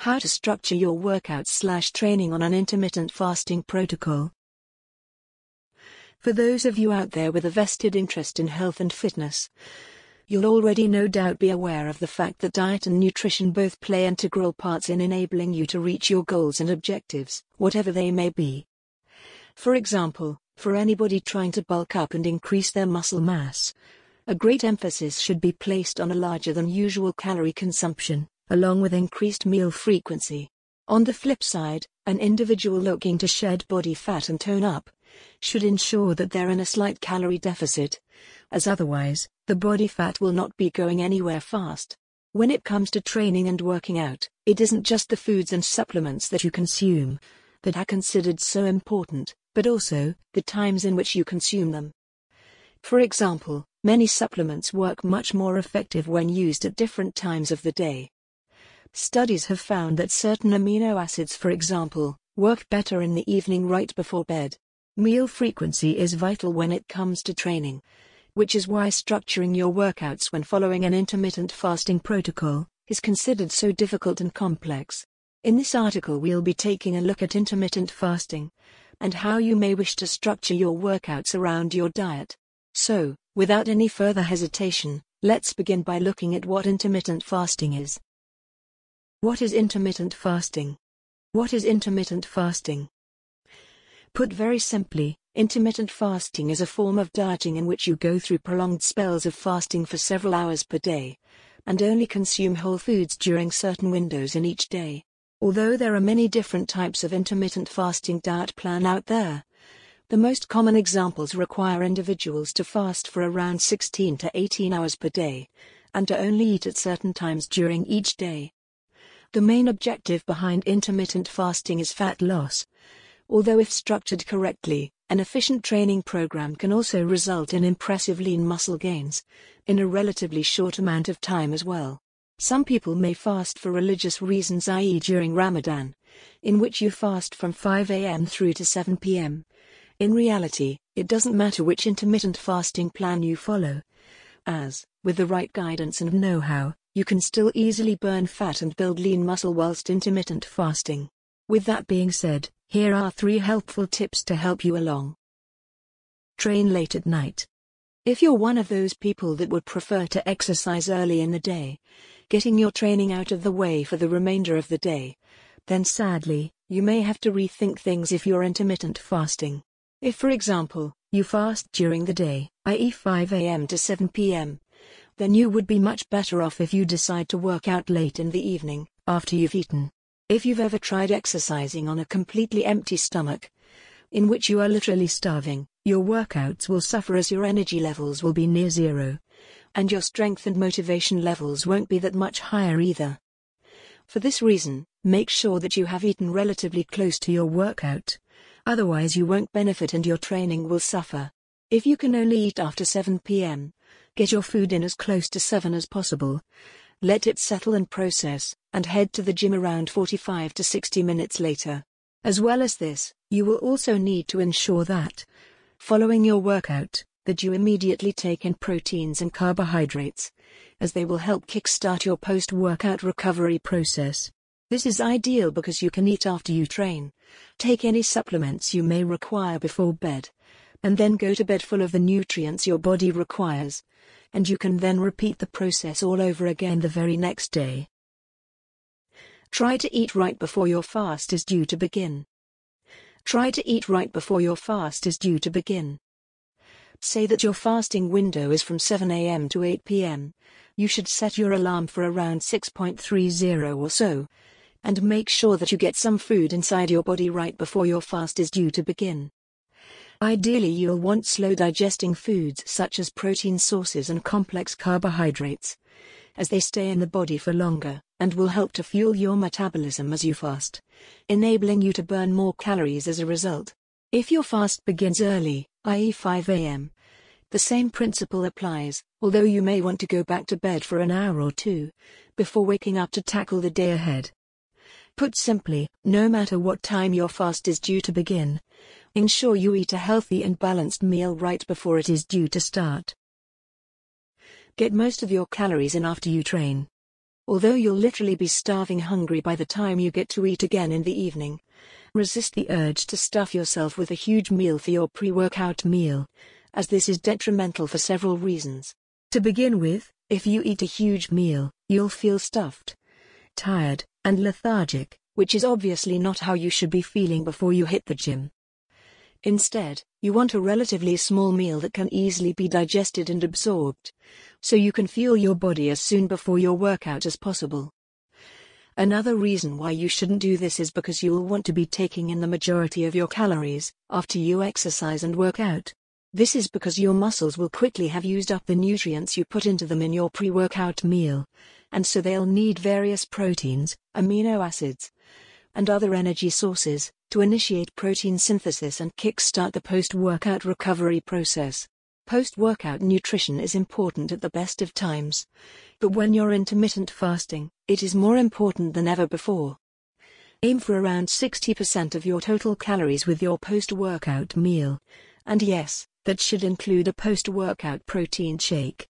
How to structure your workouts slash training on an intermittent fasting protocol. For those of you out there with a vested interest in health and fitness, you'll already no doubt be aware of the fact that diet and nutrition both play integral parts in enabling you to reach your goals and objectives, whatever they may be. For example, for anybody trying to bulk up and increase their muscle mass, a great emphasis should be placed on a larger than usual calorie consumption, along with increased meal frequency. On the flip side, an individual looking to shed body fat and tone up should ensure that they're in a slight calorie deficit, as otherwise, the body fat will not be going anywhere fast. When it comes to training and working out, it isn't just the foods and supplements that you consume that are considered so important, but also the times in which you consume them. For example, many supplements work much more effective when used at different times of the day. Studies have found that certain amino acids, for example, work better in the evening right before bed. Meal frequency is vital when it comes to training, which is why structuring your workouts when following an intermittent fasting protocol is considered so difficult and complex. In this article, we'll be taking a look at intermittent fasting and how you may wish to structure your workouts around your diet. So, without any further hesitation, let's begin by looking at what intermittent fasting is. What is intermittent fasting? What is intermittent fasting? Put very simply, intermittent fasting is a form of dieting in which you go through prolonged spells of fasting for several hours per day, and only consume whole foods during certain windows in each day. Although there are many different types of intermittent fasting diet plan out there, the most common examples require individuals to fast for around 16 to 18 hours per day, and to only eat at certain times during each day. The main objective behind intermittent fasting is fat loss. Although if structured correctly, an efficient training program can also result in impressive lean muscle gains in a relatively short amount of time as well. Some people may fast for religious reasons i.e. during Ramadan, in which you fast from 5 a.m. through to 7 p.m. In reality, it doesn't matter which intermittent fasting plan you follow, as, with the right guidance and know-how, you can still easily burn fat and build lean muscle whilst intermittent fasting. With that being said, here are three helpful tips to help you along. Train late at night. If you're one of those people that would prefer to exercise early in the day, getting your training out of the way for the remainder of the day, then sadly, you may have to rethink things if you're intermittent fasting. If, for example, you fast during the day, i.e., 5 a.m. to 7 p.m., then you would be much better off if you decide to work out late in the evening, after you've eaten. If you've ever tried exercising on a completely empty stomach, in which you are literally starving, your workouts will suffer as your energy levels will be near zero. And your strength and motivation levels won't be that much higher either. For this reason, make sure that you have eaten relatively close to your workout. Otherwise, you won't benefit and your training will suffer. If you can only eat after 7 pm, Get your food in as close to 7 as possible. Let it settle and process, and head to the gym around 45 to 60 minutes later. As well as this, you will also need to ensure that, following your workout, that you immediately take in proteins and carbohydrates, as they will help kickstart your post-workout recovery process. This is ideal because you can eat after you train, take any supplements you may require before bed, and then go to bed full of the nutrients your body requires, and you can then repeat the process all over again the very next day. Try to eat right before your fast is due to begin. Try to eat right before your fast is due to begin. Say that your fasting window is from 7 a.m. to 8 p.m. You should set your alarm for around 6.30 or so, and make sure that you get some food inside your body right before your fast is due to begin. Ideally you'll want slow digesting foods such as protein sources and complex carbohydrates, as they stay in the body for longer, and will help to fuel your metabolism as you fast, enabling you to burn more calories as a result. If your fast begins early, i.e. 5 am, the same principle applies, although you may want to go back to bed for an hour or two, before waking up to tackle the day ahead. Put simply, no matter what time your fast is due to begin, Ensure you eat a healthy and balanced meal right before it is due to start. Get most of your calories in after you train. although you'll literally be starving hungry by the time you get to eat again in the evening. Resist the urge to stuff yourself with a huge meal for your pre workout meal, as this is detrimental for several reasons. To begin with, if you eat a huge meal, you'll feel stuffed, tired, and lethargic, which is obviously not how you should be feeling before you hit the gym. Instead, you want a relatively small meal that can easily be digested and absorbed, so you can fuel your body as soon before your workout as possible. Another reason why you shouldn't do this is because you'll want to be taking in the majority of your calories after you exercise and work out. This is because your muscles will quickly have used up the nutrients you put into them in your pre workout meal, and so they'll need various proteins, amino acids, and other energy sources to initiate protein synthesis and kickstart the post workout recovery process. Post workout nutrition is important at the best of times, but when you're intermittent fasting, it is more important than ever before. Aim for around 60% of your total calories with your post workout meal, and yes, that should include a post workout protein shake.